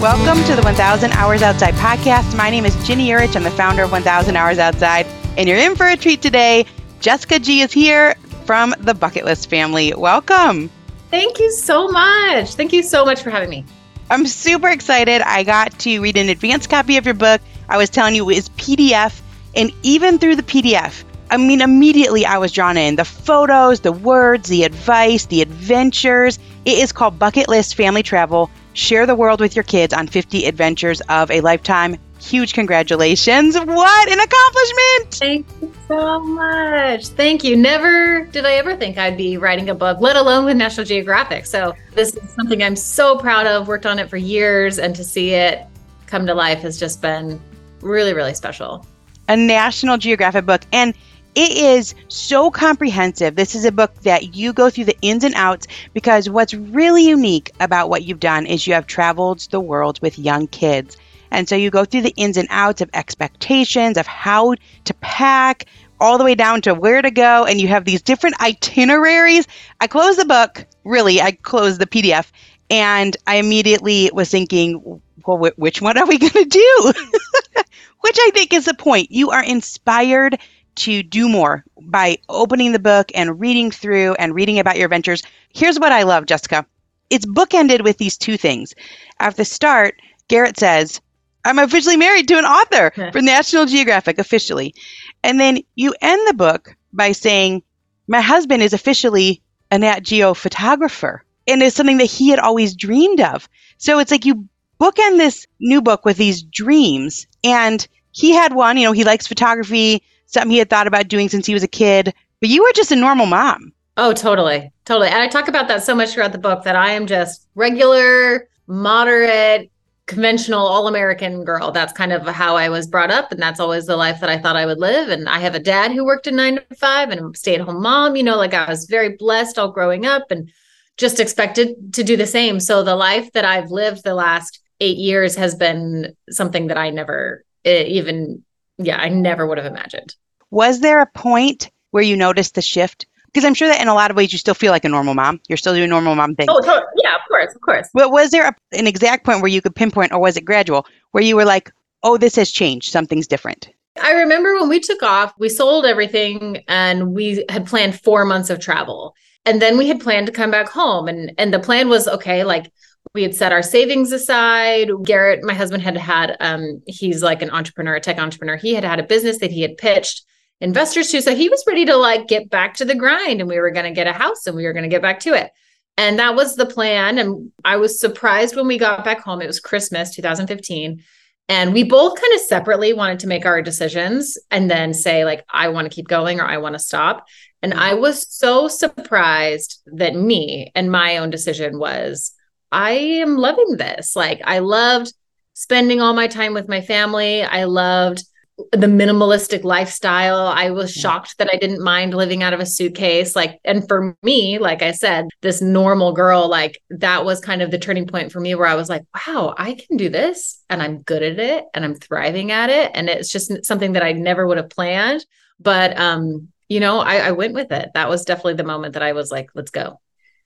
Welcome to the 1000 Hours Outside podcast. My name is Ginny Yurich. I'm the founder of 1000 Hours Outside, and you're in for a treat today. Jessica Gee is here from the Bucket List family. Welcome. Thank you so much. Thank you so much for having me. I'm super excited. I got to read an advanced copy of your book. I was telling you it was PDF, and even through the PDF, I mean, immediately I was drawn in. The photos, the words, the advice, the adventures. It is called Bucket List Family Travel Share the world with your kids on 50 adventures of a lifetime. Huge congratulations. What an accomplishment! Thank you so much. Thank you. Never did I ever think I'd be writing a book, let alone with National Geographic. So, this is something I'm so proud of. Worked on it for years, and to see it come to life has just been really, really special. A National Geographic book. And it is so comprehensive. This is a book that you go through the ins and outs because what's really unique about what you've done is you have traveled the world with young kids. And so you go through the ins and outs of expectations, of how to pack, all the way down to where to go. And you have these different itineraries. I closed the book, really, I closed the PDF, and I immediately was thinking, well, which one are we going to do? which I think is the point. You are inspired to do more by opening the book and reading through and reading about your adventures. Here's what I love, Jessica. It's bookended with these two things. At the start, Garrett says, I'm officially married to an author for National Geographic, officially. And then you end the book by saying, My husband is officially a Nat Geo photographer. And it's something that he had always dreamed of. So it's like you bookend this new book with these dreams. And he had one, you know, he likes photography something he had thought about doing since he was a kid. But you were just a normal mom. Oh, totally. Totally. And I talk about that so much throughout the book that I am just regular, moderate, conventional, all American girl. That's kind of how I was brought up. And that's always the life that I thought I would live. And I have a dad who worked in nine to five and a stay at home mom. You know, like I was very blessed all growing up and just expected to do the same. So the life that I've lived the last eight years has been something that I never eh, even yeah, I never would have imagined. Was there a point where you noticed the shift? Because I'm sure that in a lot of ways you still feel like a normal mom. You're still doing normal mom things. Oh, totally. yeah, of course, of course. But was there a, an exact point where you could pinpoint, or was it gradual, where you were like, oh, this has changed, something's different? I remember when we took off, we sold everything and we had planned four months of travel. And then we had planned to come back home. And and the plan was okay, like we had set our savings aside. Garrett, my husband, had had, um, he's like an entrepreneur, a tech entrepreneur. He had had a business that he had pitched investors to. So he was ready to like get back to the grind and we were going to get a house and we were going to get back to it. And that was the plan. And I was surprised when we got back home. It was Christmas 2015. And we both kind of separately wanted to make our decisions and then say, like, I want to keep going or I want to stop. And I was so surprised that me and my own decision was I am loving this. Like, I loved spending all my time with my family. I loved the minimalistic lifestyle. I was shocked that I didn't mind living out of a suitcase. Like, and for me, like I said, this normal girl, like that was kind of the turning point for me where I was like, wow, I can do this and I'm good at it and I'm thriving at it. And it's just something that I never would have planned. But, um, you know, I, I went with it. That was definitely the moment that I was like, let's go.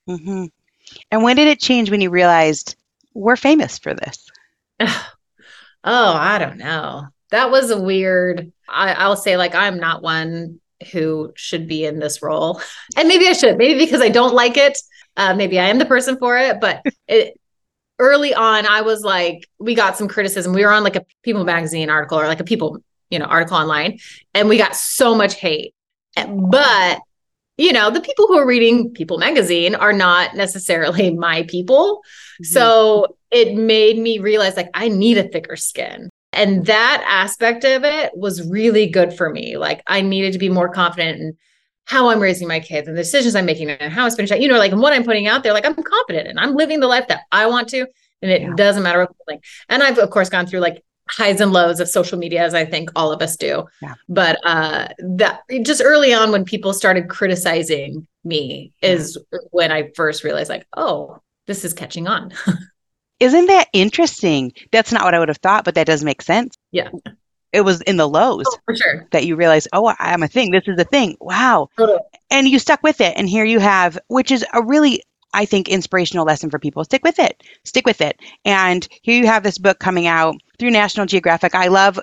Mm-hmm. And when did it change when you realized we're famous for this? oh, I don't know. That was a weird, I, I'll say, like, I'm not one who should be in this role. And maybe I should, maybe because I don't like it. Uh, maybe I am the person for it. But it, early on, I was like, we got some criticism. We were on like a People magazine article or like a People, you know, article online, and we got so much hate. But you know, the people who are reading People magazine are not necessarily my people. Mm-hmm. So it made me realize like I need a thicker skin. And that aspect of it was really good for me. Like I needed to be more confident in how I'm raising my kids and the decisions I'm making and how I'm spending, you know, like and what I'm putting out there, like I'm confident and I'm living the life that I want to. And it Yeah. doesn't matter what like and I've of course gone through like highs and lows of social media as I think all of us do. Yeah. But uh that just early on when people started criticizing me is when I first realized like, oh, this is catching on. Isn't that interesting? That's not what I would have thought, but that does make sense. Yeah. It was in the lows Oh, for sure. that you realized, oh, I'm a thing. This is a thing. Wow. Totally. And you stuck with it. And here you have, which is a really, I think, inspirational lesson for people. Stick with it. Stick with it. And here you have this book coming out through National Geographic. I love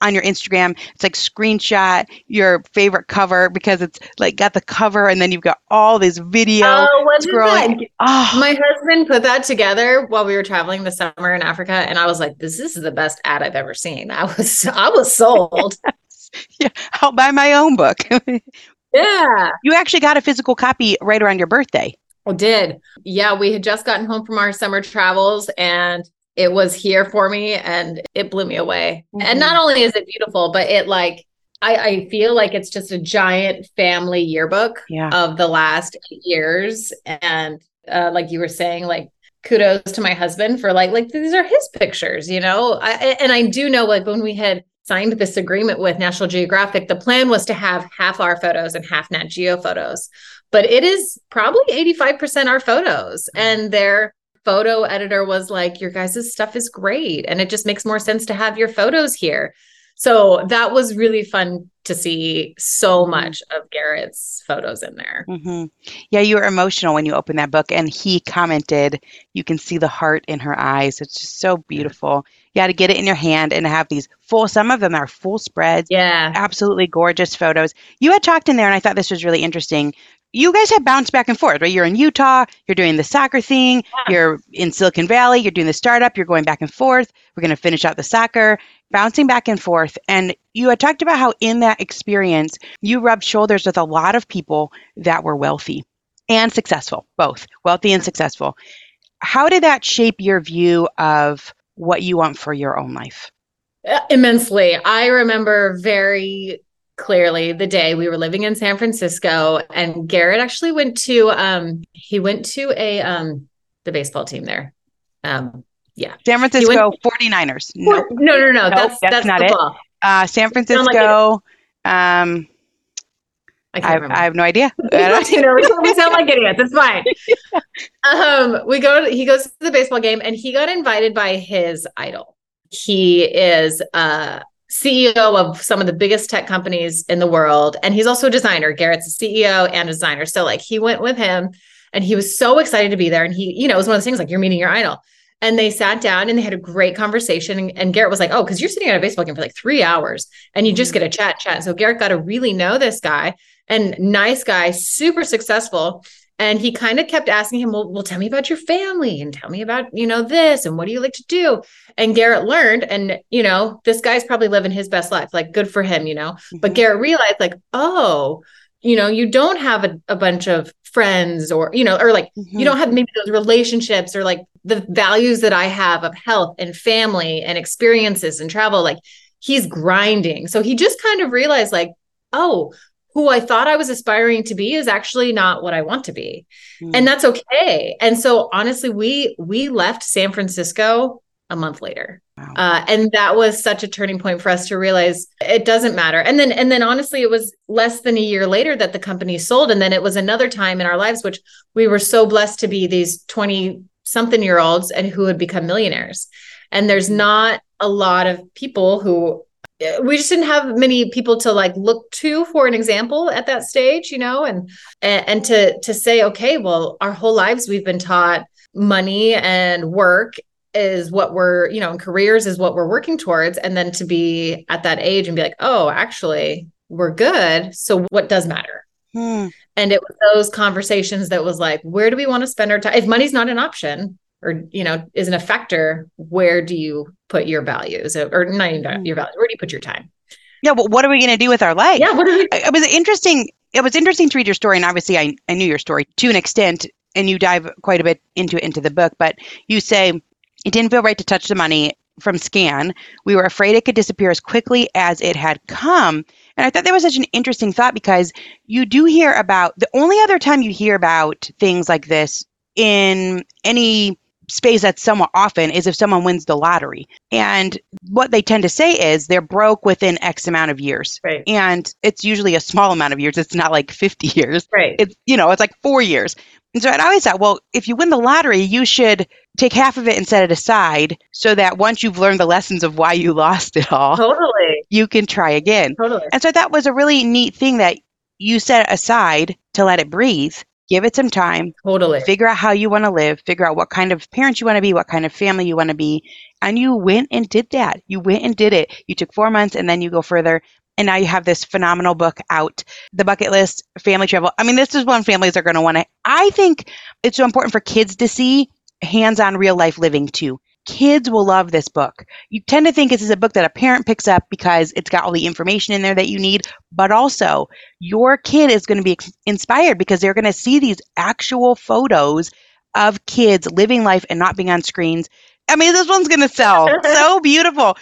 on your Instagram, it's like screenshot your favorite cover because it's like got the cover and then you've got all this video. Oh, scrolling. that Oh, My husband put that together while we were traveling this summer in Africa, and I was like, "This, this is the best ad I've ever seen." I was, I was sold. yeah, I'll buy my own book. yeah, you actually got a physical copy right around your birthday. I did. Yeah, we had just gotten home from our summer travels, and it was here for me, and it blew me away. And not only is it beautiful, but it like I, I feel like it's just a giant family yearbook Yeah. of the last eight years, and uh, like you were saying, like kudos to my husband for like like these are his pictures you know I, and i do know like when we had signed this agreement with national geographic the plan was to have half our photos and half nat geo photos but it is probably 85% our photos and their photo editor was like your guys' stuff is great and it just makes more sense to have your photos here so that was really fun to see so much of garrett's photos in there hmm Yeah, you were emotional when you opened that book, and he commented, "You can see the heart in her eyes. It's just so beautiful." Yeah, to get it in your hand and have these full. Some of them are full spreads. yeah Absolutely gorgeous photos. You had talked in there, and I thought this was really interesting. You guys have bounced back and forth, right? You're in Utah, you're doing the soccer thing, Yeah. you're in Silicon Valley, you're doing the startup, you're going back and forth. We're going to finish out the soccer, bouncing back and forth. And you had talked about how in that experience, you rubbed shoulders with a lot of people that were wealthy and successful, both wealthy and successful. How did that shape your view of what you want for your own life? Uh, immensely. I remember very clearly the day we were living in San Francisco and Garrett actually went to um he went to a um the baseball team there. Um yeah. San Francisco 49ers. No. no, no, no. That's that's that's, not it. football. Uh, San Francisco. um, I I can't have, remember. I have no idea. you know, we, we sound like idiots. It's fine. Um, we go. He goes to the baseball game, and he got invited by his idol. He is uh CEO of some of the biggest tech companies in the world, and he's also a designer. Garrett's a CEO and a designer, so like he went with him, and he was so excited to be there. And he, you know, it was one of those things like you're meeting your idol. And they sat down and they had a great conversation. And, and Garrett was like, "Oh, because you're sitting at a baseball game for like three hours, and you just mm-hmm. get a chat, chat." So Garrett got to really know this guy, and nice guy, super successful. And he kind of kept asking him, well, well, tell me about your family and tell me about, you know, this and what do you like to do? And Garrett learned, and, you know, this guy's probably living his best life, like good for him, you know. But Garrett realized, like, oh, you know, you don't have a, a bunch of friends or, you know, or like Mhm. you don't have maybe those relationships or like the values that I have of health and family and experiences and travel. Like he's grinding. So he just kind of realized, like, oh, who I thought I was aspiring to be is actually not what I want to be. Mhm. And that's okay. And so honestly, we we left San Francisco a month later. Wow. Uh, and that was such a turning point for us to realize it doesn't matter. And then, and then honestly, it was less than a year later that the company sold. And then it was another time in our lives, which we were so blessed to be these 20 something year olds and who had become millionaires. And there's not a lot of people who we just didn't have many people to like look to for an example at that stage, you know, and and, to to say, okay, well, our whole lives we've been taught money and work is what we're, you know, and careers is what we're working towards. And then to be at that age and be like, oh, actually, we're good. So what does matter? Hmm. And it was those conversations that was like, where do we want to spend our time? If money's not an option or, you know, is an a factor, where do you put your values or not even mm. your values? Where do you put your time? Yeah, but what are we going to do with our life? Yeah. What are we? it was interesting. It was interesting to read your story, and obviously, I, I knew your story to an extent, and you dive quite a bit into into the book. But you say it didn't feel right to touch the money from Scan. We were afraid it could disappear as quickly as it had come. And I thought that was such an interesting thought because you do hear about the only other time you hear about things like this in any space that's somewhat often is if someone wins the lottery. And what they tend to say is they're broke within X amount of years. Right. And it's usually a small amount of years. It's not like 50 years. Right. It's, you know, it's like four years. And so I'd always thought, well, if you win the lottery, you should take half of it and set it aside so that once you've learned the lessons of why you lost it all, totally. you can try again. Totally. And so that was a really neat thing that you set aside to let it breathe, give it some time, Totally. figure out how you want to live, figure out what kind of parent you want to be, what kind of family you want to be. And you went and did that. You went and did it. You took four months and then you go further. And now you have this phenomenal book out, The Bucket List, Family Travel. I mean, this is one families are going to want to. I think it's so important for kids to see hands on real life living too. Kids will love this book. You tend to think this is a book that a parent picks up because it's got all the information in there that you need, but also your kid is going to be inspired because they're going to see these actual photos of kids living life and not being on screens. I mean, this one's going to sell. so beautiful.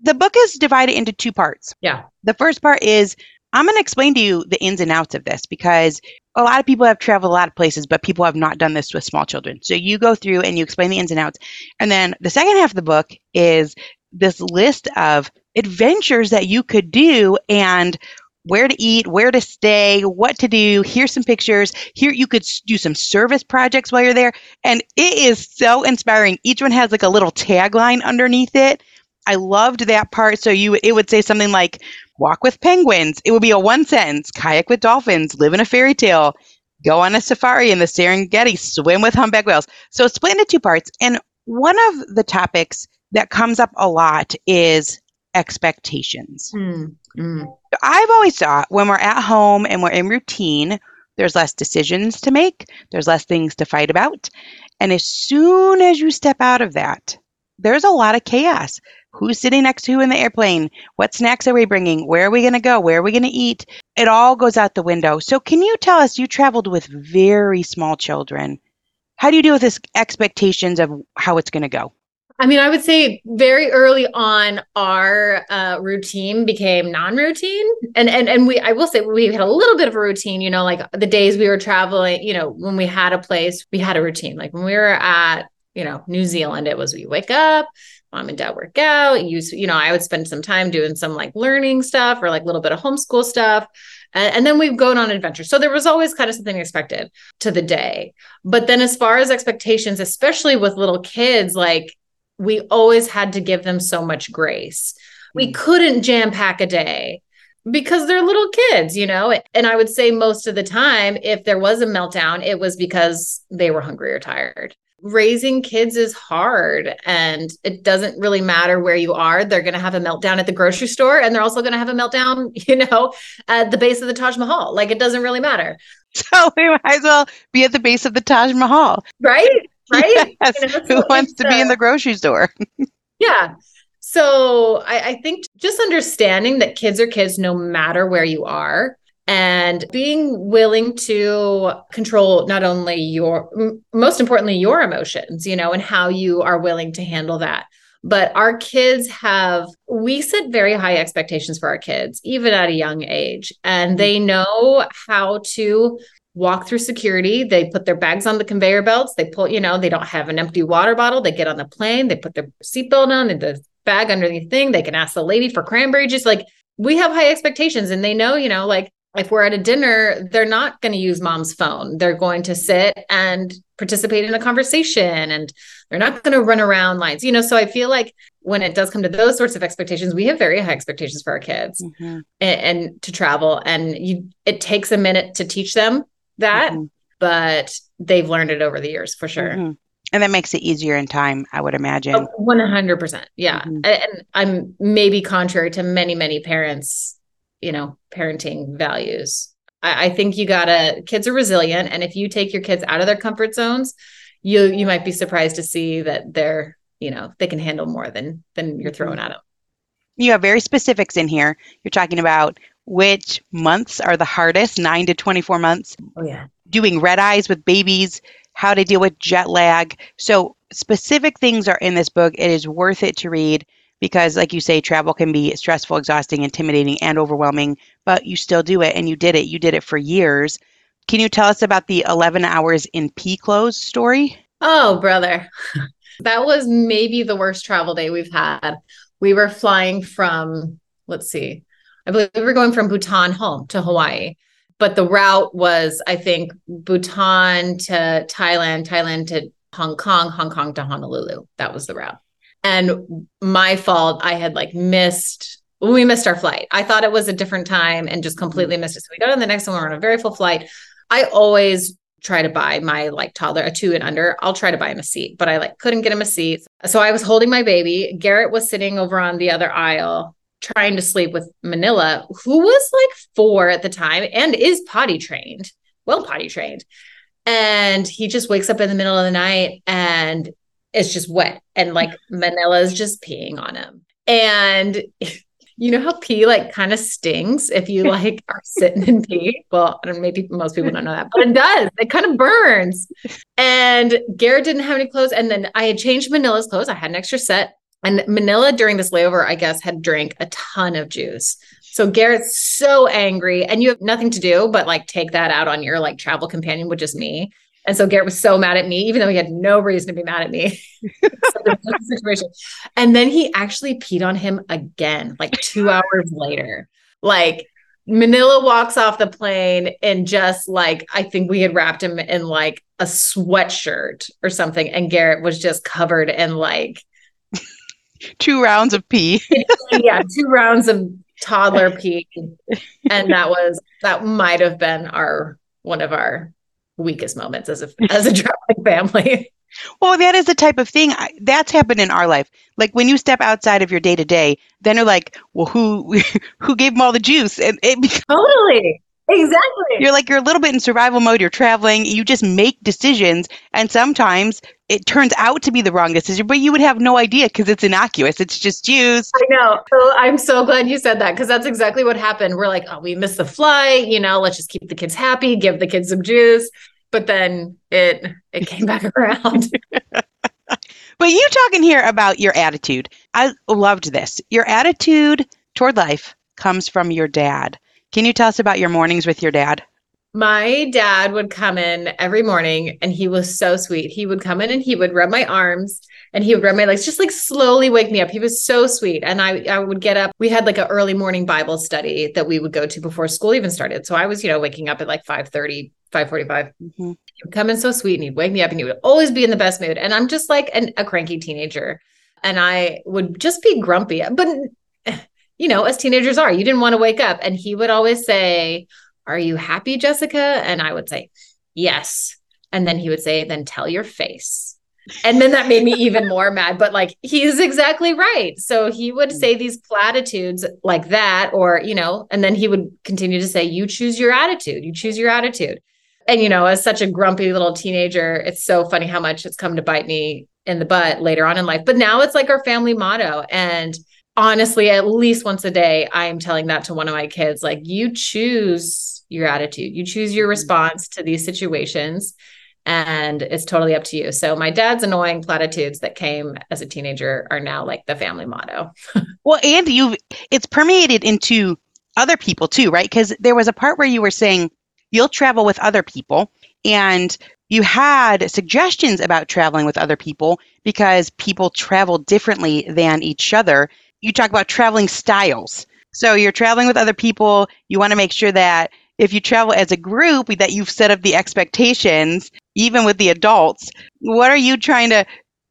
The book is divided into two parts. Yeah. The first part is I'm going to explain to you the ins and outs of this because a lot of people have traveled a lot of places, but people have not done this with small children. So you go through and you explain the ins and outs. And then the second half of the book is this list of adventures that you could do and where to eat, where to stay, what to do. Here's some pictures. Here you could do some service projects while you're there. And it is so inspiring. Each one has like a little tagline underneath it. I loved that part. So you it would say something like walk with penguins. It would be a one sentence, kayak with dolphins, live in a fairy tale, go on a safari in the Serengeti, swim with humpback whales. So it's split into two parts. And one of the topics that comes up a lot is expectations. Mm, mm. I've always thought when we're at home and we're in routine, there's less decisions to make, there's less things to fight about. And as soon as you step out of that, there's a lot of chaos. Who's sitting next to who in the airplane? What snacks are we bringing? Where are we going to go? Where are we going to eat? It all goes out the window. So, can you tell us you traveled with very small children? How do you deal with this expectations of how it's going to go? I mean, I would say very early on, our uh, routine became non-routine, and and and we, I will say, we had a little bit of a routine. You know, like the days we were traveling. You know, when we had a place, we had a routine. Like when we were at, you know, New Zealand, it was we wake up, mom and dad work out. You, you know, I would spend some time doing some like learning stuff or like a little bit of homeschool stuff. And, and then we've gone on adventures. So there was always kind of something expected to the day. But then as far as expectations, especially with little kids, like we always had to give them so much grace. We mm. couldn't jam pack a day because they're little kids, you know? And I would say most of the time, if there was a meltdown, it was because they were hungry or tired. Raising kids is hard and it doesn't really matter where you are. They're going to have a meltdown at the grocery store and they're also going to have a meltdown, you know, at the base of the Taj Mahal. Like it doesn't really matter. So, we might as well be at the base of the Taj Mahal. Right? Right? Yes. You know, Who wants to be in the grocery store? Yeah. So I, I think just understanding that kids are kids no matter where you are and being willing to control not only your, m- most importantly, your emotions, you know, and how you are willing to handle that. But our kids have, we set very high expectations for our kids, even at a young age, and mm-hmm. they know how to walk through security. They put their bags on the conveyor belts. They pull, you know, they don't have an empty water bottle. They get on the plane, they put their seatbelt on and the bag underneath the thing. They can ask the lady for cranberry juice. Like we have high expectations and they know, you know, like if we're at a dinner, they're not going to use mom's phone. They're going to sit and participate in a conversation and they're not going to run around lines, you know. So I feel like when it does come to those sorts of expectations, we have very high expectations for our kids Mhm. and, and to travel. And you, it takes a minute to teach them that, Mhm. but they've learned it over the years for sure. Mhm. And that makes it easier in time, I would imagine. Oh, One hundred percent, yeah. Mhm. And I'm maybe contrary to many, many parents, you know, parenting values. I, I think you gotta. Kids are resilient, and if you take your kids out of their comfort zones, you you might be surprised to see that they're, you know, they can handle more than than you're mm-hmm. throwing at them. You have very specifics in here. You're talking about which months are the hardest, 9 to 24 months, Oh yeah, doing red eyes with babies, how to deal with jet lag. So, specific things are in this book. It is worth it to read because, like you say, travel can be stressful, exhausting, intimidating, and overwhelming, but you still do it and you did it. You did it for years. Can you tell us about the 11 hours in P clothes story? Oh, brother. that was maybe the worst travel day we've had. We were flying from, let's see, I believe we were going from Bhutan home to Hawaii. But the route was, I think, Bhutan to Thailand, Thailand to Hong Kong, Hong Kong to Honolulu. That was the route. And my fault, I had like missed we missed our flight. I thought it was a different time and just mm-hmm. completely missed it. So we got on the next one. We're on a very full flight. I always try to buy my like toddler a two and under. I'll try to buy him a seat, but I like couldn't get him a seat. So I was holding my baby. Garrett was sitting over on the other aisle trying to sleep with Manila, who was like four at the time and is potty trained, well potty trained. And he just wakes up in the middle of the night and it's just wet. And like Manila is just peeing on him. And you know how pee like kind of stings if you like are sitting in pee. Well, I don't maybe most people don't know that, but it does. It kind of burns. And Garrett didn't have any clothes. And then I had changed Manila's clothes. I had an extra set. And Manila during this layover, I guess, had drank a ton of juice. So Garrett's so angry, and you have nothing to do but like take that out on your like travel companion, which is me. And so Garrett was so mad at me, even though he had no reason to be mad at me. situation. And then he actually peed on him again, like two hours later. Like Manila walks off the plane and just like, I think we had wrapped him in like a sweatshirt or something. And Garrett was just covered in like two rounds of pee. yeah, two rounds of toddler pee. And that was, that might have been our, one of our weakest moments as a as a traveling family. Well, that is the type of thing that's happened in our life. Like when you step outside of your day to day, then you're like, well, who who gave them all the juice? And it becomes, totally. Exactly. You're like you're a little bit in survival mode, you're traveling, you just make decisions and sometimes it turns out to be the wrong decision, but you would have no idea because it's innocuous. It's just juice. I know. So I'm so glad you said that because that's exactly what happened. We're like, oh, we missed the flight, you know, let's just keep the kids happy, give the kids some juice. But then it it came back around. but you talking here about your attitude. I loved this. Your attitude toward life comes from your dad. Can you tell us about your mornings with your dad? My dad would come in every morning and he was so sweet. He would come in and he would rub my arms and he would rub my legs, just like slowly wake me up. He was so sweet. And I, I would get up. We had like an early morning Bible study that we would go to before school even started. So I was, you know, waking up at like 5 30, 545. Mm-hmm. He would come in so sweet and he'd wake me up and he would always be in the best mood. And I'm just like an, a cranky teenager. And I would just be grumpy. But you know, as teenagers are, you didn't want to wake up. And he would always say, Are you happy, Jessica? And I would say, Yes. And then he would say, Then tell your face. And then that made me even more mad. But like, he's exactly right. So he would say mm. these platitudes like that, or, you know, and then he would continue to say, You choose your attitude. You choose your attitude. And, you know, as such a grumpy little teenager, it's so funny how much it's come to bite me in the butt later on in life. But now it's like our family motto. And honestly, at least once a day, I am telling that to one of my kids like, you choose your attitude, you choose your mm-hmm. response to these situations, and it's totally up to you. So, my dad's annoying platitudes that came as a teenager are now like the family motto. well, and you've it's permeated into other people too, right? Because there was a part where you were saying you'll travel with other people and you had suggestions about traveling with other people because people travel differently than each other you talk about traveling styles. So you're traveling with other people. You want to make sure that if you travel as a group, that you've set up the expectations, even with the adults. What are you trying to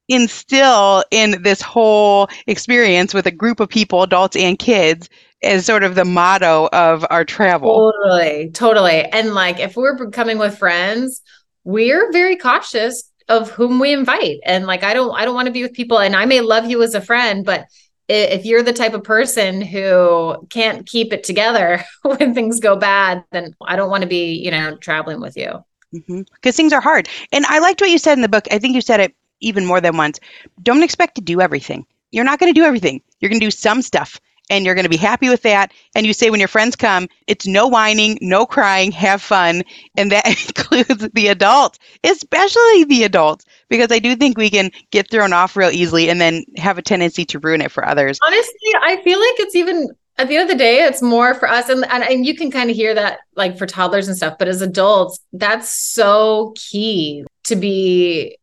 instill in this whole experience with a group of people, adults and kids, as sort of the motto of our travel? Totally, totally. And like if we're coming with friends, we're very cautious of whom we invite. And like I don't I don't want to be with people and I may love you as a friend, but if you're the type of person who can't keep it together when things go bad, then I don't want to be, you know, traveling with you. Because mm-hmm. things are hard. And I liked what you said in the book. I think you said it even more than once. Don't expect to do everything. You're not going to do everything. You're going to do some stuff and you're going to be happy with that. And you say when your friends come, it's no whining, no crying, have fun. And that includes the adults, especially the adults, because I do think we can get thrown off real easily and then have a tendency to ruin it for others. Honestly, I feel like it's even at the end of the day, it's more for us. And, and, and you can kind of hear that like for toddlers and stuff, but as adults, that's so key to be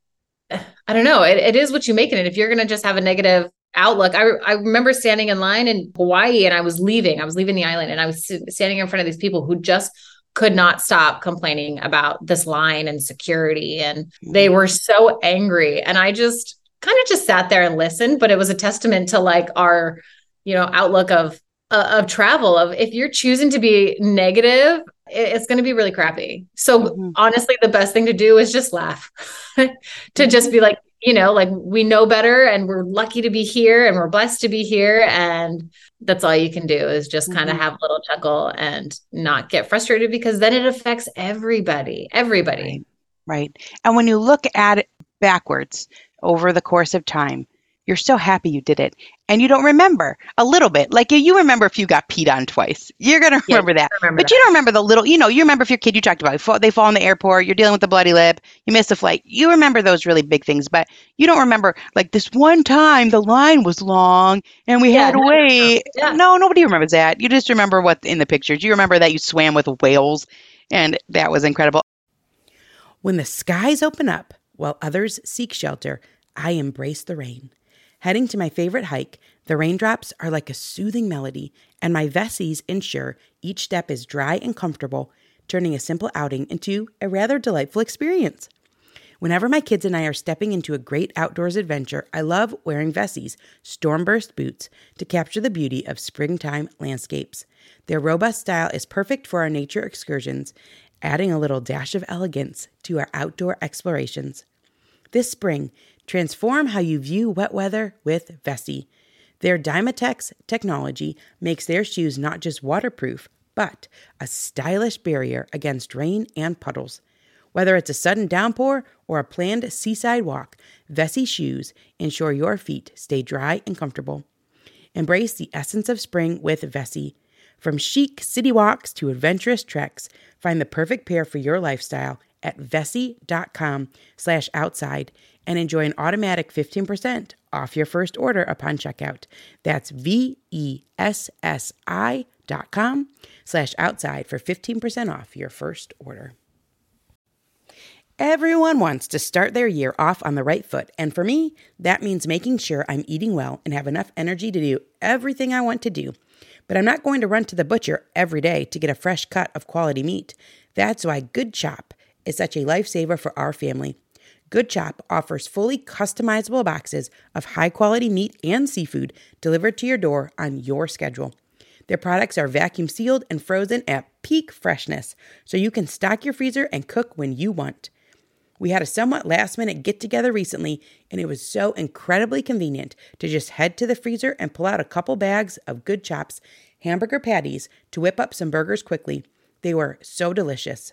I don't know. It, it is what you make it. If you're going to just have a negative outlook, I, I remember standing in line in Hawaii and I was leaving. I was leaving the island and I was standing in front of these people who just could not stop complaining about this line and security. And they mm-hmm. were so angry. And I just kind of just sat there and listened. But it was a testament to like our, you know, outlook of uh, of travel of if you're choosing to be negative it's going to be really crappy so mm-hmm. honestly the best thing to do is just laugh to just be like you know like we know better and we're lucky to be here and we're blessed to be here and that's all you can do is just mm-hmm. kind of have a little chuckle and not get frustrated because then it affects everybody everybody right. right and when you look at it backwards over the course of time you're so happy you did it. And you don't remember a little bit. Like you remember if you got peed on twice. You're going to remember that. Remember but that. you don't remember the little you know you remember if your kid you talked about they fall in the airport you're dealing with the bloody lip you miss a flight. You remember those really big things but you don't remember like this one time the line was long and we yeah, had to no, wait. No, yeah. no nobody remembers that. You just remember what's in the pictures. You remember that you swam with whales and that was incredible. When the skies open up while others seek shelter i embrace the rain Heading to my favorite hike, the raindrops are like a soothing melody, and my Vessies ensure each step is dry and comfortable, turning a simple outing into a rather delightful experience. Whenever my kids and I are stepping into a great outdoors adventure, I love wearing Vessies Stormburst boots to capture the beauty of springtime landscapes. Their robust style is perfect for our nature excursions, adding a little dash of elegance to our outdoor explorations. This spring, Transform how you view wet weather with Vessi. Their Dymatex technology makes their shoes not just waterproof, but a stylish barrier against rain and puddles. Whether it's a sudden downpour or a planned seaside walk, Vessi shoes ensure your feet stay dry and comfortable. Embrace the essence of spring with Vessi. From chic city walks to adventurous treks, find the perfect pair for your lifestyle at vessi.com slash outside and enjoy an automatic 15% off your first order upon checkout. That's V-E-S-S-I dot com slash outside for 15% off your first order. Everyone wants to start their year off on the right foot, and for me, that means making sure I'm eating well and have enough energy to do everything I want to do. But I'm not going to run to the butcher every day to get a fresh cut of quality meat. That's why Good Chop is such a lifesaver for our family. Good Chop offers fully customizable boxes of high quality meat and seafood delivered to your door on your schedule. Their products are vacuum sealed and frozen at peak freshness, so you can stock your freezer and cook when you want. We had a somewhat last minute get together recently, and it was so incredibly convenient to just head to the freezer and pull out a couple bags of Good Chops hamburger patties to whip up some burgers quickly. They were so delicious.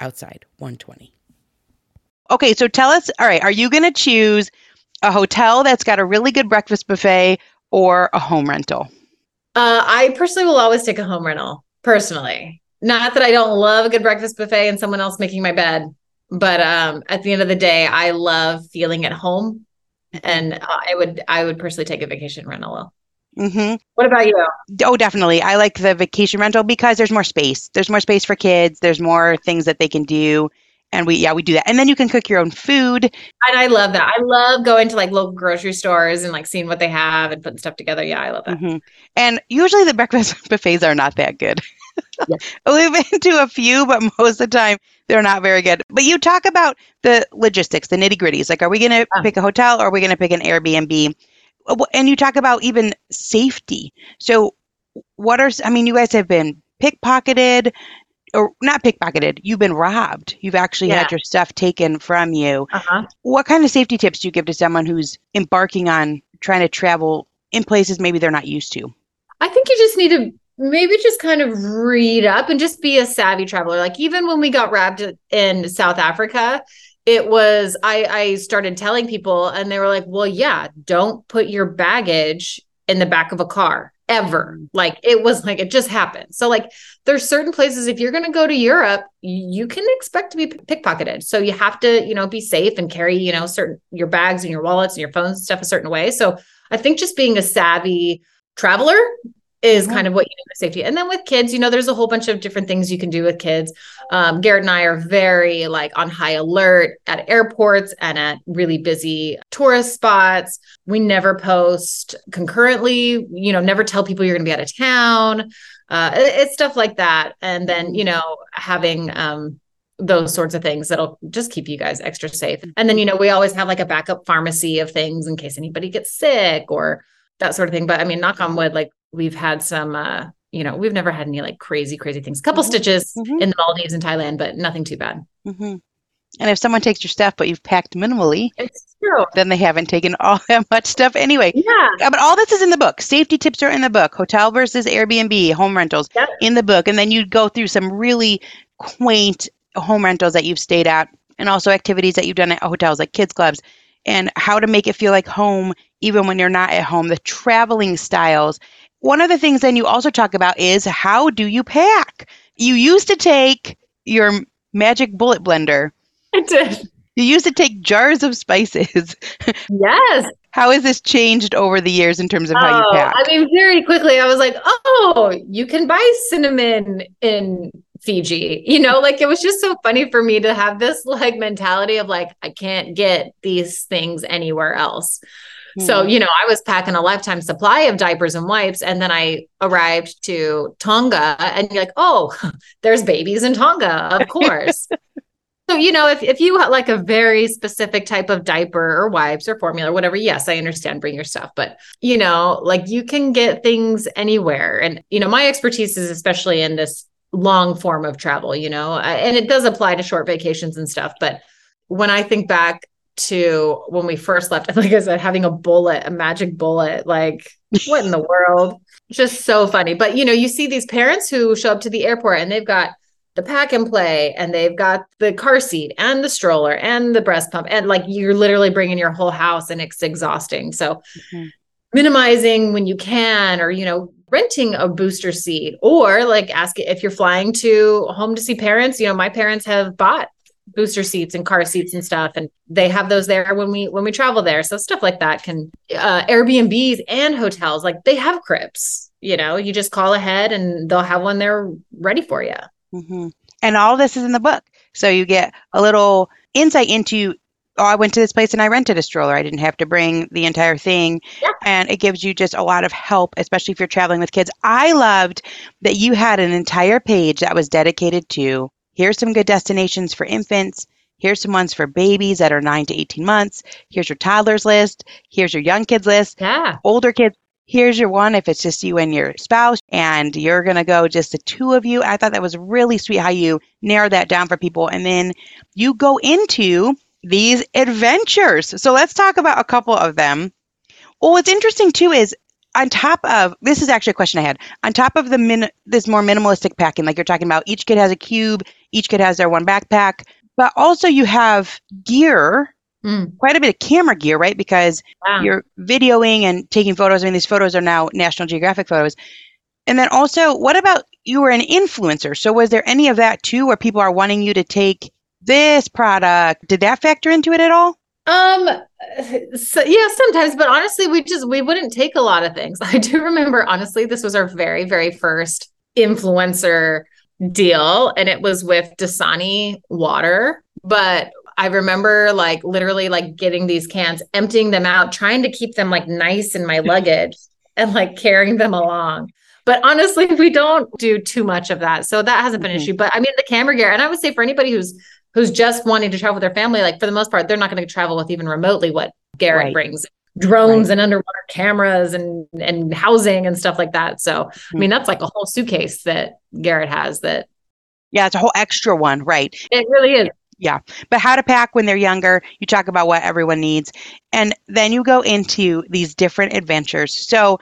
outside 120. Okay, so tell us, all right, are you going to choose a hotel that's got a really good breakfast buffet or a home rental? Uh, I personally will always take a home rental, personally. Not that I don't love a good breakfast buffet and someone else making my bed, but um, at the end of the day, I love feeling at home, and I would I would personally take a vacation rental. Mm-hmm. What about you? Oh, definitely. I like the vacation rental because there's more space. There's more space for kids. There's more things that they can do. And we, yeah, we do that. And then you can cook your own food. And I love that. I love going to like local grocery stores and like seeing what they have and putting stuff together. Yeah, I love that. Mm-hmm. And usually the breakfast buffets are not that good. We've been to a few, but most of the time they're not very good. But you talk about the logistics, the nitty gritties. Like, are we going to pick a hotel or are we going to pick an Airbnb? Uh, and you talk about even safety. So, what are, I mean, you guys have been pickpocketed or not pickpocketed, you've been robbed. You've actually yeah. had your stuff taken from you. Uh-huh. What kind of safety tips do you give to someone who's embarking on trying to travel in places maybe they're not used to? I think you just need to maybe just kind of read up and just be a savvy traveler. Like even when we got robbed in South Africa, it was I I started telling people and they were like, "Well, yeah, don't put your baggage in the back of a car ever." Mm. Like it was like it just happened. So like there's certain places if you're going to go to Europe, you can expect to be pickpocketed. So you have to, you know, be safe and carry, you know, certain your bags and your wallets and your phones and stuff a certain way. So I think just being a savvy traveler is mm-hmm. kind of what you do with safety. And then with kids, you know, there's a whole bunch of different things you can do with kids. Um, Garrett and I are very like on high alert at airports and at really busy tourist spots. We never post concurrently, you know, never tell people you're going to be out of town. Uh, it's stuff like that. And then, you know, having, um, those sorts of things that'll just keep you guys extra safe. And then, you know, we always have like a backup pharmacy of things in case anybody gets sick or that sort of thing. But I mean, knock on wood, like we've had some uh you know we've never had any like crazy crazy things. A couple mm-hmm. stitches mm-hmm. in the maldives and thailand but nothing too bad. Mm-hmm. and if someone takes your stuff but you've packed minimally it's true. then they haven't taken all that much stuff. Anyway yeah. uh, but all this is in the book. Safety tips are in the book. Hotel versus airbnb home rentals yep. in the book. And then you go through some really quaint home rentals that you've stayed at and also activities that you've done at hotels like kids clubs and how to make it feel like home even when you're not at home. The traveling styles one of the things then you also talk about is how do you pack? You used to take your magic bullet blender. I did. You used to take jars of spices. Yes. how has this changed over the years in terms of how you oh, pack? I mean, very quickly, I was like, oh, you can buy cinnamon in Fiji. You know, like it was just so funny for me to have this like mentality of like, I can't get these things anywhere else. So, hmm. you know, I was packing a lifetime supply of diapers and wipes. And then I arrived to Tonga and you're like, oh, there's babies in Tonga, of course. so, you know, if, if you have like a very specific type of diaper or wipes or formula or whatever, yes, I understand bring your stuff. But, you know, like you can get things anywhere. And, you know, my expertise is especially in this long form of travel, you know, and it does apply to short vacations and stuff. But when I think back to when we first left. Like I said, having a bullet, a magic bullet, like what in the world? Just so funny. But you know, you see these parents who show up to the airport and they've got the pack and play and they've got the car seat and the stroller and the breast pump and like you're literally bringing your whole house and it's exhausting so mm-hmm. minimizing when you can or you know renting a booster seat or like ask if you're flying to home to see parents you know my parents have bought booster seats and car seats and stuff and they have those there when we when we travel there. So stuff like that can uh airbnbs and hotels like they have cribs you know? You just call ahead and they'll have one there ready for you mm-hmm. and all this is in the book. So you get a little insight into oh i went to this place and i rented a stroller. I didn't have to bring the entire thing. Yeah. and it gives you just a lot of help especially if you're traveling with kids. I loved that you had an entire page that was dedicated to Here's some good destinations for infants. Here's some ones for babies that are 9 to 18 months. Here's your toddlers list. Here's your young kids list. Yeah. Older kids. Here's your one if it's just you and your spouse and you're going to go just the two of you. I thought that was really sweet how you narrowed that down for people. And then you go into these adventures. So let's talk about a couple of them. Well, what's interesting too is on top of this is actually a question I had. On top of the min this more minimalistic packing, like you're talking about, each kid has a cube, each kid has their one backpack, but also you have gear, mm. quite a bit of camera gear, right? Because wow. you're videoing and taking photos. I mean, these photos are now National Geographic photos. And then also, what about you were an influencer? So was there any of that too, where people are wanting you to take this product? Did that factor into it at all? Um, so, yeah, sometimes, but honestly, we just we wouldn't take a lot of things. I do remember, honestly, this was our very, very first influencer deal, and it was with Dasani water. But I remember like literally like getting these cans, emptying them out, trying to keep them like nice in my luggage and like carrying them along. But honestly, we don't do too much of that. So that hasn't been an mm-hmm. issue. But I mean, the camera gear, and I would say for anybody who's who's just wanting to travel with their family, like for the most part, they're not going to travel with even remotely what Garrett right. brings drones right. and underwater cameras and and housing and stuff like that. So mm-hmm. I mean that's like a whole suitcase that Garrett has that Yeah, it's a whole extra one, right. It really is. Yeah. But how to pack when they're younger, you talk about what everyone needs. And then you go into these different adventures. So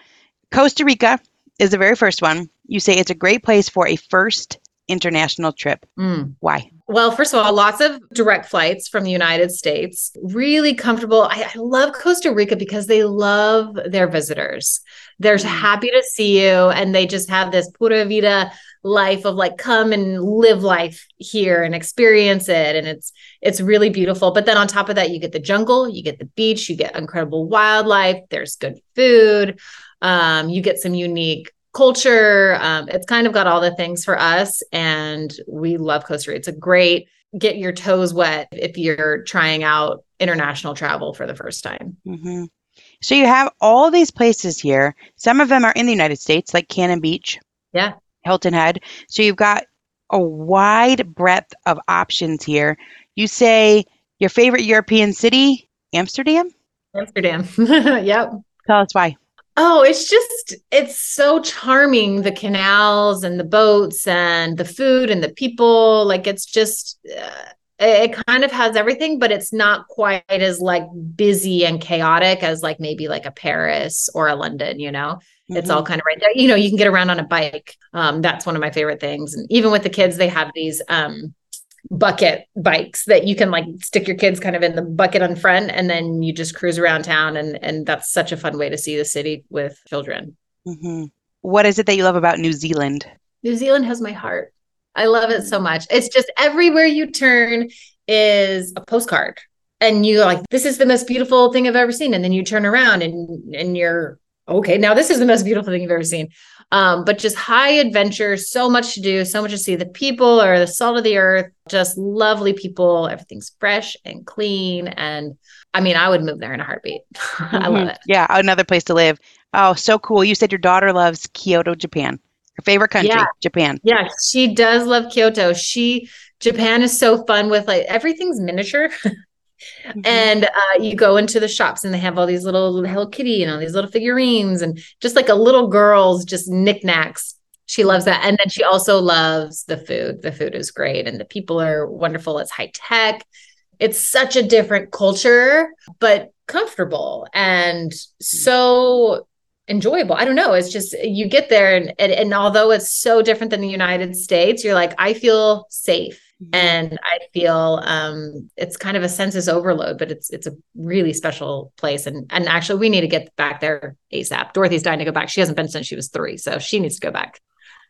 Costa Rica is the very first one. You say it's a great place for a first international trip. Mm. Why? Well, first of all, lots of direct flights from the United States. Really comfortable. I, I love Costa Rica because they love their visitors. They're mm. happy to see you and they just have this pura vida life of like come and live life here and experience it and it's it's really beautiful but then on top of that you get the jungle you get the beach you get incredible wildlife there's good food um, you get some unique culture um, it's kind of got all the things for us and we love costa rica it's a great get your toes wet if you're trying out international travel for the first time mm-hmm. so you have all these places here some of them are in the united states like cannon beach yeah Hilton Head. So you've got a wide breadth of options here. You say your favorite European city, Amsterdam? Amsterdam. yep. Tell us why. Oh, it's just, it's so charming. The canals and the boats and the food and the people. Like, it's just, uh, it kind of has everything, but it's not quite as like busy and chaotic as like maybe like a Paris or a London, you know? Mm-hmm. It's all mm-hmm. kind of right there. You know, you can get around on a bike. Um, that's one of my favorite things. And even with the kids, they have these um, bucket bikes that you can like stick your kids kind of in the bucket on front and then you just cruise around town and and that's such a fun way to see the city with children. Mm-hmm. what is it that you love about new zealand? New zealand has my heart. I love it so much. It's just everywhere you turn is a postcard and you're like this is the most beautiful thing i've ever seen and then you turn around and and you're okay, now this is the most beautiful thing you've ever seen. Um, but just high adventure, so much to do, so much to see. The people are the salt of the earth, just lovely people. Everything's fresh and clean. And I mean, I would move there in a heartbeat. Mm-hmm. I love it. Yeah, another place to live. Oh, so cool. You said your daughter loves Kyoto, Japan. Her favorite country, yeah. Japan. Yeah, she does love Kyoto. She Japan is so fun with like everything's miniature. Mm-hmm. And uh, you go into the shops and they have all these little Hello Kitty and all these little figurines and just like a little girl's just knickknacks. She loves that. And then she also loves the food. The food is great and the people are wonderful. It's high tech. It's such a different culture, but comfortable and so enjoyable. I don't know. It's just you get there and, and, and although it's so different than the United States, you're like, I feel safe Mm-hmm. and I feel um, it's kind of a census overload, but it's it's a really special place. And and actually, we need to get back there ASAP. Dorothy's dying to go back. She hasn't been since she was three, so she needs to go back.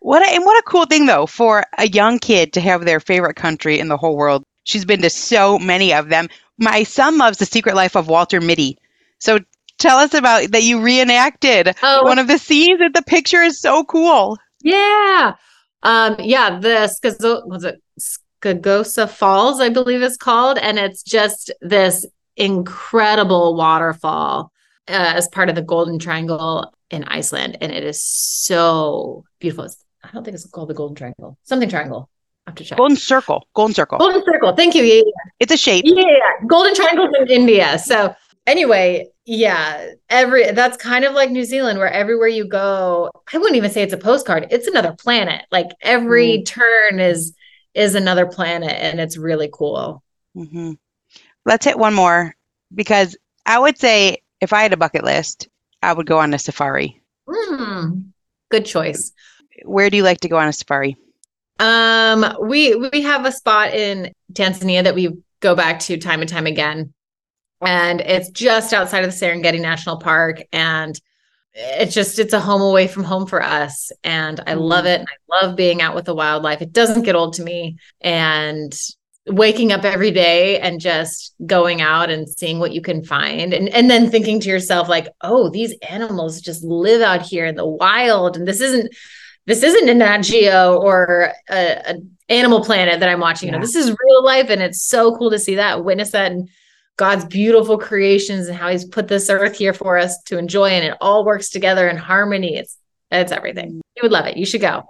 What a, and what a cool thing though for a young kid to have their favorite country in the whole world. She's been to so many of them. My son loves The Secret Life of Walter Mitty. So tell us about that you reenacted oh. one of the scenes. That the picture is so cool. Yeah. Um, yeah, this because was it Skagosa Falls, I believe it's called. And it's just this incredible waterfall uh, as part of the Golden Triangle in Iceland. And it is so beautiful. It's, I don't think it's called the Golden Triangle, something triangle. I have to check. Golden Circle. Golden Circle. Golden Circle. Thank you. Yeah, yeah. It's a shape. Yeah. Golden Triangle's in India. So anyway, yeah, every that's kind of like New Zealand, where everywhere you go, I wouldn't even say it's a postcard. It's another planet. Like every mm. turn is is another planet and it's really cool. Mm-hmm. Let's hit one more because I would say if I had a bucket list, I would go on a safari. Mm, good choice. Where do you like to go on a safari? Um, we we have a spot in Tanzania that we go back to time and time again, and it's just outside of the Serengeti National Park, and it's just it's a home away from home for us and i love mm-hmm. it i love being out with the wildlife it doesn't get old to me and waking up every day and just going out and seeing what you can find and and then thinking to yourself like oh these animals just live out here in the wild and this isn't this isn't a Nat Geo or a, a Animal Planet that I'm watching. Yeah. You know, this is real life, and it's so cool to see that, witness that, and God's beautiful creations and how he's put this earth here for us to enjoy and it all works together in harmony. It's it's everything. You would love it. You should go.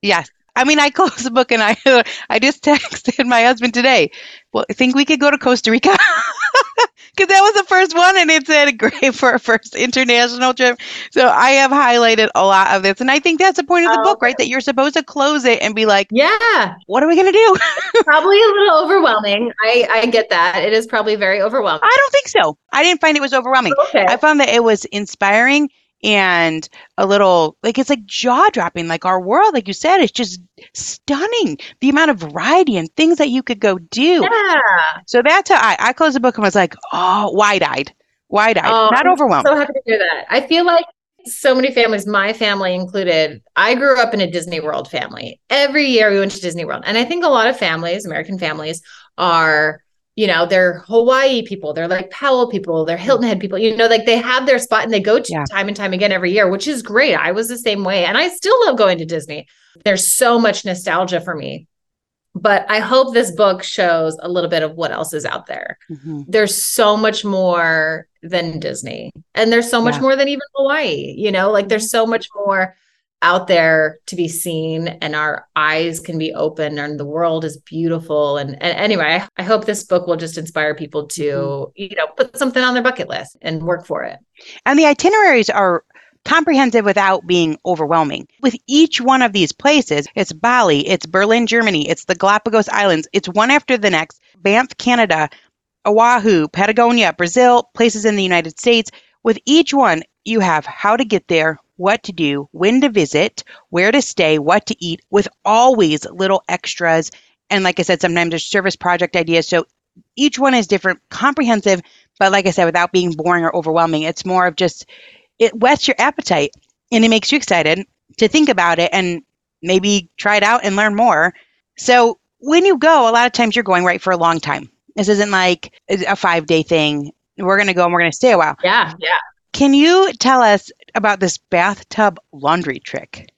Yes. I mean, I closed the book and I I just texted my husband today. Well, I think we could go to Costa Rica. because that was the first one and it said great for a first international trip. So I have highlighted a lot of this. And I think that's the point of the oh, book, right? That you're supposed to close it and be like, yeah, what are we going to do? probably a little overwhelming. I, I get that. It is probably very overwhelming. I don't think so. I didn't find it was overwhelming. Okay. I found that it was inspiring and a little like it's like jaw dropping. Like our world, like you said, it's just stunning. The amount of variety and things that you could go do. Yeah. So that's how I, I closed the book and was like, oh, wide eyed, wide eyed, Oh, not I'm overwhelmed. So happy to hear that. I feel like so many families, my family included, I grew up in a Disney World family. Every year we went to Disney World. And I think a lot of families, American families, are, you know, they're Hawaii people, they're like Powell people, they're Hilton Head people, you know, like they have their spot and they go to Yeah. time and time again every year, which is great. I was the same way. And I still love going to Disney. There's so much nostalgia for me. But I hope this book shows a little bit of what else is out there Mhm. there's so much more than Disney. And there's so much Yeah. more than even Hawaii, you know, like there's so much more out there to be seen and our eyes can be open and the world is beautiful and, and anyway I, I hope this book will just inspire people to mm-hmm. you know put something on their bucket list and work for it And the itineraries are comprehensive without being overwhelming. With each one of these places, it's Bali, it's Berlin, Germany, it's the Galapagos Islands, it's one after the next, Banff, Canada, Oahu, Patagonia, Brazil, places in the United States. With each one, you have how to get there, what to do, when to visit, where to stay, what to eat, with always little extras. And like I said, sometimes there's service project ideas. So each one is different, comprehensive, but like I said, without being boring or overwhelming. It's more of just, it whets your appetite and it makes you excited to think about it and maybe try it out and learn more. So when you go, a lot of times you're going right for a long time. This isn't like a five day thing. We're going to go and we're going to stay a while. yeah yeah Can you tell us about this bathtub laundry trick?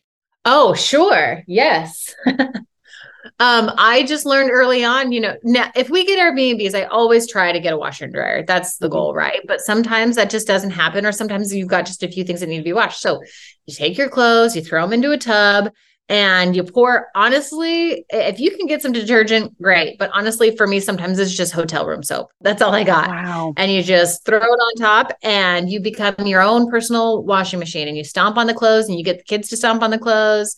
Oh, sure. Yes. um, I just learned early on, you know, now if we get Airbnbs, I always try to get a washer and dryer. That's the goal, right? But sometimes that just doesn't happen, or sometimes you've got just a few things that need to be washed. So you take your clothes, you throw them into a tub, and you pour. Honestly, if you can get some detergent, great. But honestly, for me, sometimes it's just hotel room soap. That's all I got Wow. and you just throw it on top and you become your own personal washing machine and you stomp on the clothes and you get the kids to stomp on the clothes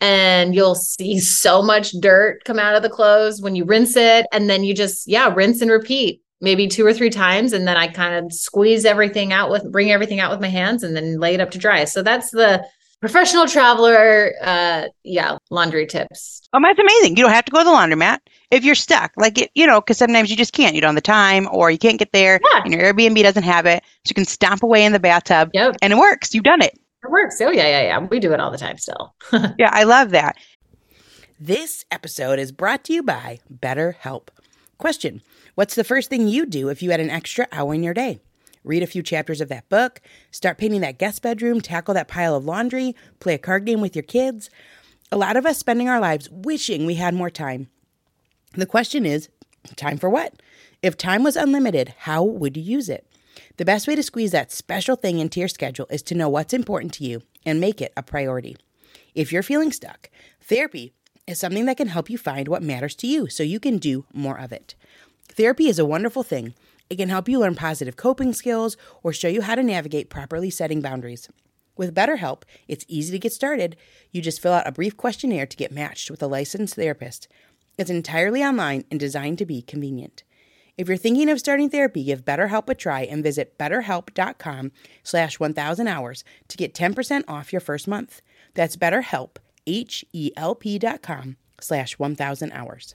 and you'll see so much dirt come out of the clothes when you rinse it and then you just yeah rinse and repeat maybe two or three times and then I kind of squeeze everything out with bring everything out with my hands and then lay it up to dry so that's the professional traveler uh yeah laundry tips Oh, that's amazing. You don't have to go to the laundromat if you're stuck. Like, it, you know, because sometimes you just can't. You don't have the time or you can't get there Yeah. and your Airbnb doesn't have it. So you can stomp away in the bathtub yep and it works. You've done it. it works oh yeah yeah yeah we do it all the time still Yeah, I love that. This episode is brought to you by BetterHelp. Question What's the first thing you do if you had an extra hour in your day? Read a few chapters of that book, start painting that guest bedroom, tackle that pile of laundry, play a card game with your kids. A lot of us spending our lives wishing we had more time. The question is time for what? If time was unlimited, how would you use it? The best way to squeeze that special thing into your schedule is to know what's important to you and make it a priority. If you're feeling stuck, therapy is something that can help you find what matters to you so you can do more of it. Therapy is a wonderful thing. It can help you learn positive coping skills or show you how to navigate properly setting boundaries. With BetterHelp, it's easy to get started. You just fill out a brief questionnaire to get matched with a licensed therapist. It's entirely online and designed to be convenient. If you're thinking of starting therapy, give BetterHelp a try and visit betterhelp.com slash 1000 hours to get 10% off your first month. That's betterhelp, H-E-L-P dot com slash 1000 hours.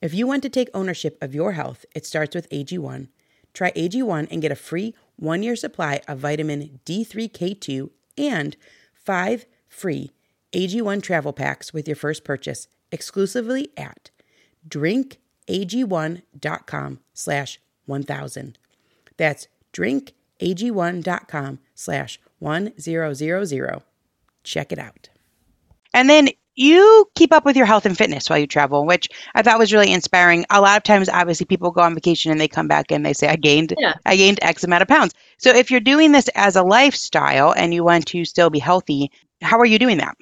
If you want to take ownership of your health, it starts with AG1. Try AG1 and get a free one year supply of vitamin D3K2 and five free AG1 travel packs with your first purchase exclusively at drinkag1.com slash 1000. That's drinkag1.com slash 1000. Check it out. And then you keep up with your health and fitness while you travel, which I thought was really inspiring. A lot of times, obviously, people go on vacation and they come back and they say, "I gained, Yeah. I gained X amount of pounds." So, if you're doing this as a lifestyle and you want to still be healthy, how are you doing that?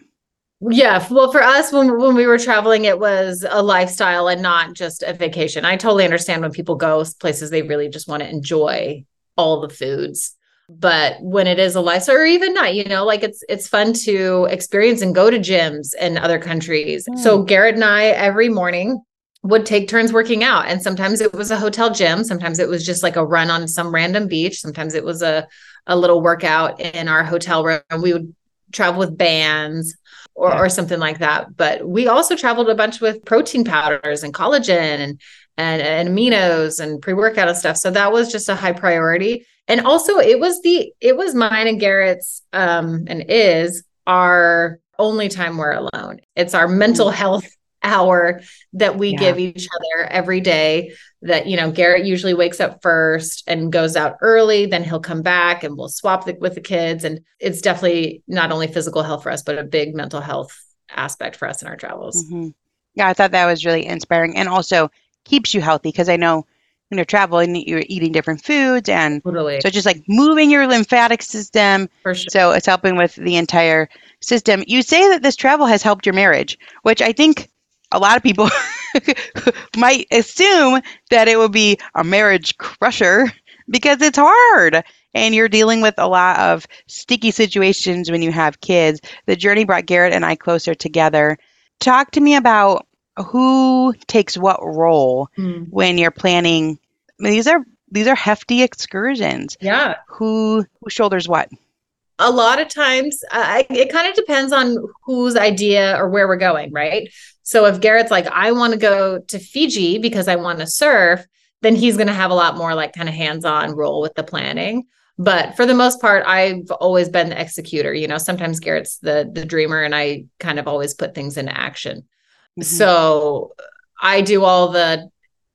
Yeah, well, for us, when when we were traveling, it was a lifestyle and not just a vacation. I totally understand when people go places they really just want to enjoy all the foods, but when it is a lifestyle, or even not, you know, like it's it's fun to experience and go to gyms in other countries. Hmm. So Garrett and I every morning would take turns working out, and sometimes it was a hotel gym, sometimes it was just like a run on some random beach, sometimes it was a a little workout in our hotel room. We would travel with bands or, Yeah. or something like that. But we also traveled a bunch with protein powders and collagen and and, and aminos and pre-workout and stuff. So that was just a high priority. And also it was the it was mine and Garrett's um and is our only time we're alone. It's our mental health hour that we Yeah. give each other every day that you know Garrett usually wakes up first and goes out early then he'll come back and we'll swap the, with the kids and it's definitely not only physical health for us but a big mental health aspect for us in our travels Mhm. Yeah, I thought that was really inspiring and also keeps you healthy because I know when you're traveling, you're eating different foods and totally so just like moving your lymphatic system. sure So it's helping with the entire system. You say that this travel has helped your marriage, which I think a lot of people might assume that it would be a marriage crusher because it's hard and you're dealing with a lot of sticky situations when you have kids. The journey brought Garrett and I closer together. Talk to me about who takes what role Mm. when you're planning. I mean, these are these are hefty excursions. yeah Who who shoulders what? a lot of times uh, it kind of depends on whose idea or where we're going right so if garrett's like i want to go to fiji because i want to surf then he's going to have a lot more like kind of hands-on role with the planning but for the most part i've always been the executor you know sometimes garrett's the the dreamer and i kind of always put things into action Mhm. so i do all the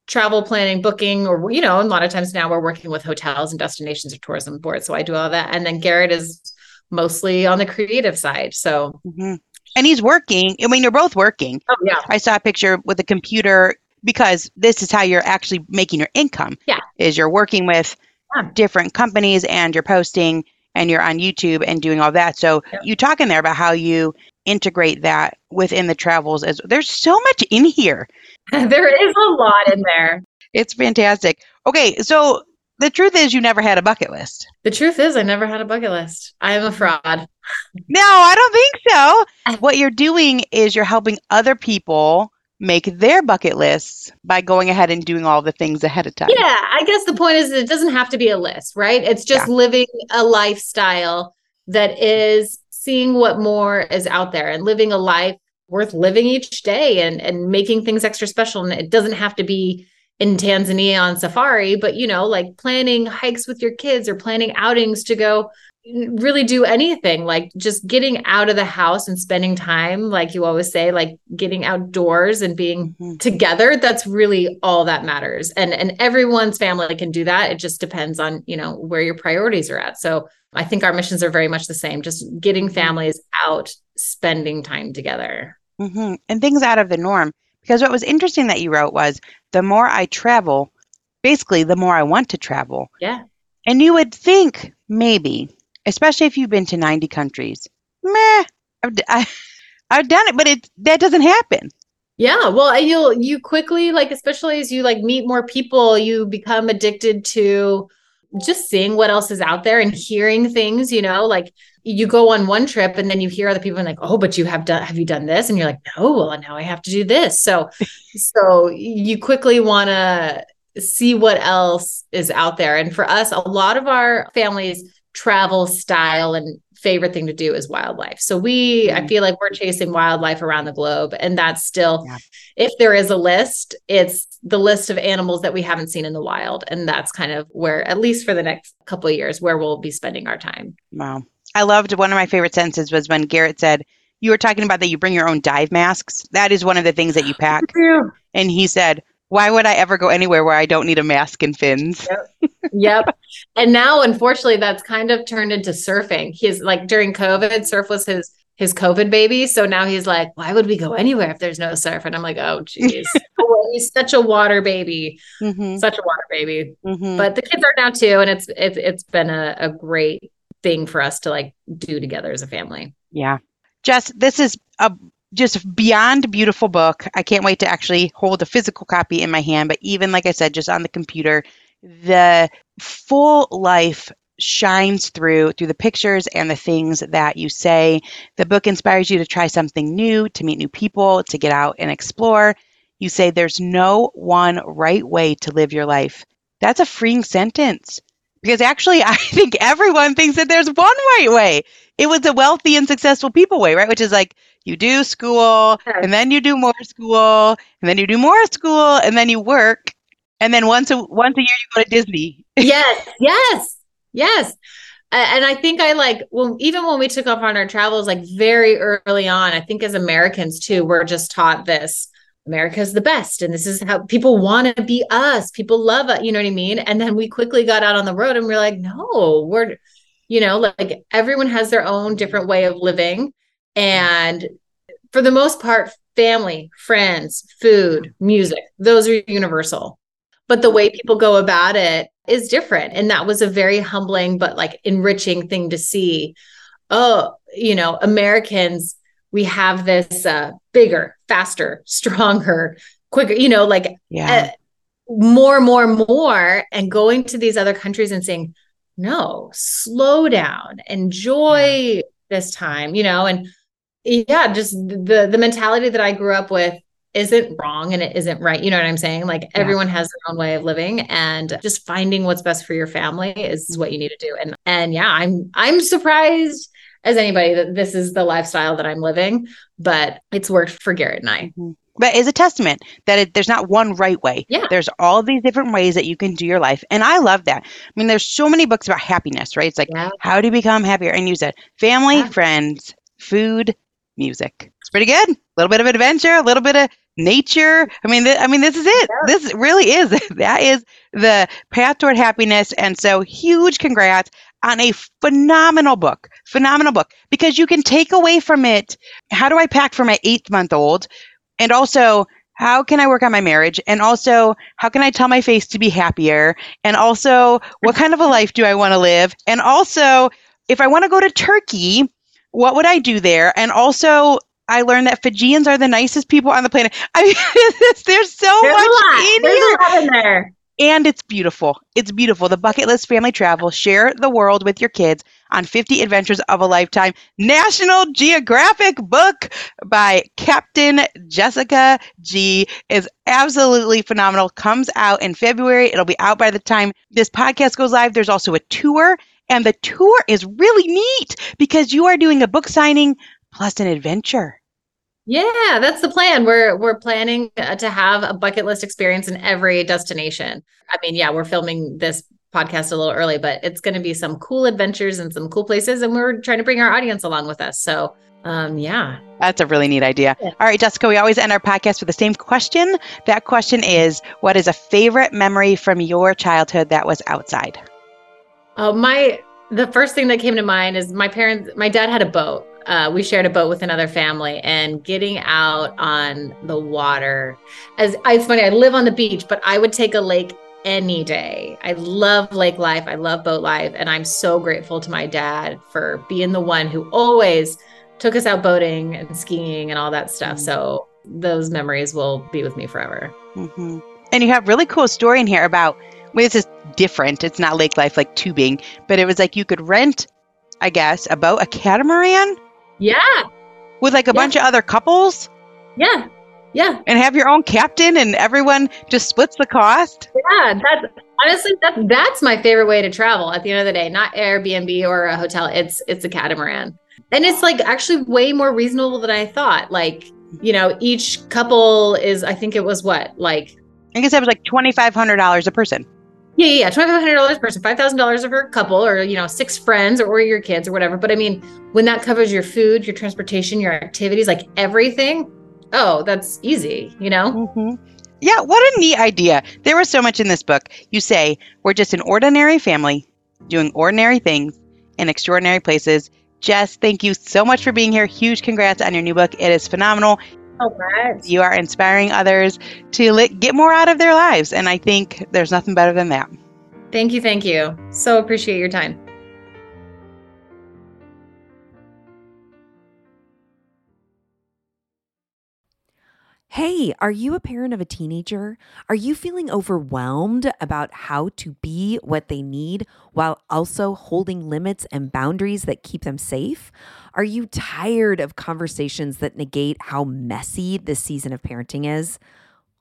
travel planning booking or you know a lot of times now we're working with hotels and destinations or tourism boards so i do all that and then garrett is mostly on the creative side so Mhm. And he's working. I mean, you're both working. oh yeah I saw a picture with a computer because this is how you're actually making your income. Yeah. Is you're working with Yeah. different companies and you're posting and you're on YouTube and doing all that. So Yeah. you talk in there about how you integrate that within the travels as there's so much in here. there is a lot in there It's fantastic. Okay, so the truth is you never had a bucket list. the truth is i never had a bucket list i am a fraud No, I don't think so. What you're doing is you're helping other people make their bucket lists by going ahead and doing all the things ahead of time. Yeah, I guess the point is it doesn't have to be a list, right? It's just living a lifestyle that is seeing what more is out there and living a life worth living each day and and making things extra special. And it doesn't have to be in Tanzania on safari, but you know, like planning hikes with your kids or planning outings to go really do anything like just getting out of the house and spending time like you always say like getting outdoors and being Mhm. together that's really all that matters. And and everyone's family can do that. It just depends on you know where your priorities are at. So i think our missions are very much the same just getting families out spending time together. Hmm And things out of the norm. Because what was interesting that you wrote was the more I travel, basically, the more I want to travel. yeah. And you would think maybe, especially if you've been to 90 countries, meh, I've, I, I've done it, but it that doesn't happen. Yeah, well, you'll you quickly like especially as you like meet more people, you become addicted to just seeing what else is out there and hearing things, you know, like you go on one trip and then you hear other people and like, "Oh, but you have done have you done this?" and you're like, "No, well, now I have to do this." So so you quickly want to see what else is out there. And for us, a lot of our families travel style and favorite thing to do is wildlife. So we I Mm. feel like we're chasing wildlife around the globe and that's still Yeah. if there is a list, it's the list of animals that we haven't seen in the wild and that's kind of where at least for the next couple of years where we'll be spending our time. Wow. I loved one of my favorite sentences was when Garrett said, You were talking about that you bring your own dive masks. That is one of the things that you pack. and he said, Why would I ever go anywhere where I don't need a mask and fins? Yep. yep. And now, unfortunately, that's kind of turned into surfing. He's like during COVID, surf was his his COVID baby. So now he's like, why would we go anywhere if there's no surf? And I'm like, oh, geez. oh, he's such a water baby, mm-hmm. such a water baby. Mm-hmm. But the kids are now too, and it's it's it's been a, a great thing for us to like do together as a family. Yeah, Jess, this is a just beyond beautiful book. I can't wait to actually hold a physical copy in my hand. But even like I said, just on the computer, the full life shines through through the pictures and the things that you say. The book inspires you to try something new, to meet new people, to get out and explore. You say there's no one right way to live your life. That's a freeing sentence because actually I think everyone thinks that there's one right way. It was a wealthy and successful people way, right? Which is like you do school and then you do more school and then you do more school and then you work and then once a once a year you go to Disney. yes, yes. Yes. And I think I like well, even when we took off on our travels, like very early on, I think as Americans too, we're just taught this. America's the best, and this is how people want to be us. People love it, you know what I mean? And then we quickly got out on the road and we're like, no, we're, you know, like everyone has their own different way of living. And for the most part, family, friends, food, music, those are universal. But the way people go about it is different. And that was a very humbling, but like enriching thing to see. Oh, you know, Americans, we have this uh, bigger, faster, stronger, quicker, you know, like yeah. Uh, more, more, more. And going to these other countries and saying, no, slow down, enjoy yeah. this time, you know, and yeah, just the the mentality that I grew up with isn't wrong and it isn't right. You know what I'm saying? Like yeah. everyone has their own way of living and just finding what's best for your family is what you need to do. And and yeah, I'm I'm surprised as anybody that this is the lifestyle that I'm living, but it's worked for Garrett and I. Mm-hmm. But it's a testament that it, there's not one right way. Yeah. There's all these different ways that you can do your life. And I love that. I mean, there's so many books about happiness, right? It's like, yeah. how do you become happier? And you said family, yeah. friends, food, music. It's pretty good. A little bit of adventure, a little bit of nature. I mean, th- I mean, this is it. Yeah. This really is. that is the path toward happiness. And so, huge congrats on a phenomenal book. Phenomenal book because you can take away from it. How do I pack for my eighth month old? And also, how can I work on my marriage? And also, how can I tell my face to be happier? And also, what kind of a life do I want to live? And also, if I want to go to Turkey, what would I do there? And also, I learned that Fijians are the nicest people on the planet. I mean, there's so there's much in there's here. And it's beautiful. It's beautiful. The Bucket List Family Travel. Share the world with your kids on 50 Adventures of a Lifetime. National Geographic book by Captain Jessica Gee is absolutely phenomenal. Comes out in February. It'll be out by the time this podcast goes live. There's also a tour and the tour is really neat because you are doing a book signing plus an adventure. Yeah, that's the plan. We're we're planning uh, to have a bucket list experience in every destination. I mean, yeah, we're filming this podcast a little early, but it's going to be some cool adventures and some cool places and we're trying to bring our audience along with us. So, um yeah. That's a really neat idea. Yeah. All right, Jessica, we always end our podcast with the same question. That question is, what is a favorite memory from your childhood that was outside? Oh, my the first thing that came to mind is my parents my dad had a boat uh, we shared a boat with another family and getting out on the water. As it's funny i live on the beach but i would take a lake any day. I love lake life. I love boat life. And i'm so grateful to my dad for being the one who always took us out boating and skiing and all that stuff. Mm-hmm. so those memories will be with me forever. Mm-hmm. and you have really cool story in here about well, this is different. It's not lake life like tubing but it was like you could rent I guess, a boat, a catamaran. Yeah. With like a yeah. bunch of other couples? Yeah. Yeah. And have your own captain and everyone just splits the cost? Yeah, that's honestly that's that's my favorite way to travel at the end of the day. Not Airbnb or a hotel. It's it's a catamaran. And it's like actually way more reasonable than I thought. Like, you know, each couple is I think it was what, like I guess it was like twenty five hundred dollars a person. Yeah, yeah, twenty five hundred dollars per person, five thousand dollars for a couple, or you know, six friends, or, or your kids, or whatever. But I mean, when that covers your food, your transportation, your activities, like everything, oh, that's easy, you know. Mm-hmm. Yeah, what a neat idea. There was so much in this book. You say, we're just an ordinary family doing ordinary things in extraordinary places. Jess, thank you so much for being here. Huge congrats on your new book. It is phenomenal. Oh, right. You are inspiring others to li- get more out of their lives. And I think there's nothing better than that. Thank you. Thank you. So appreciate your time. Hey, are you a parent of a teenager? Are you feeling overwhelmed about how to be what they need while also holding limits and boundaries that keep them safe? Are you tired of conversations that negate how messy this season of parenting is?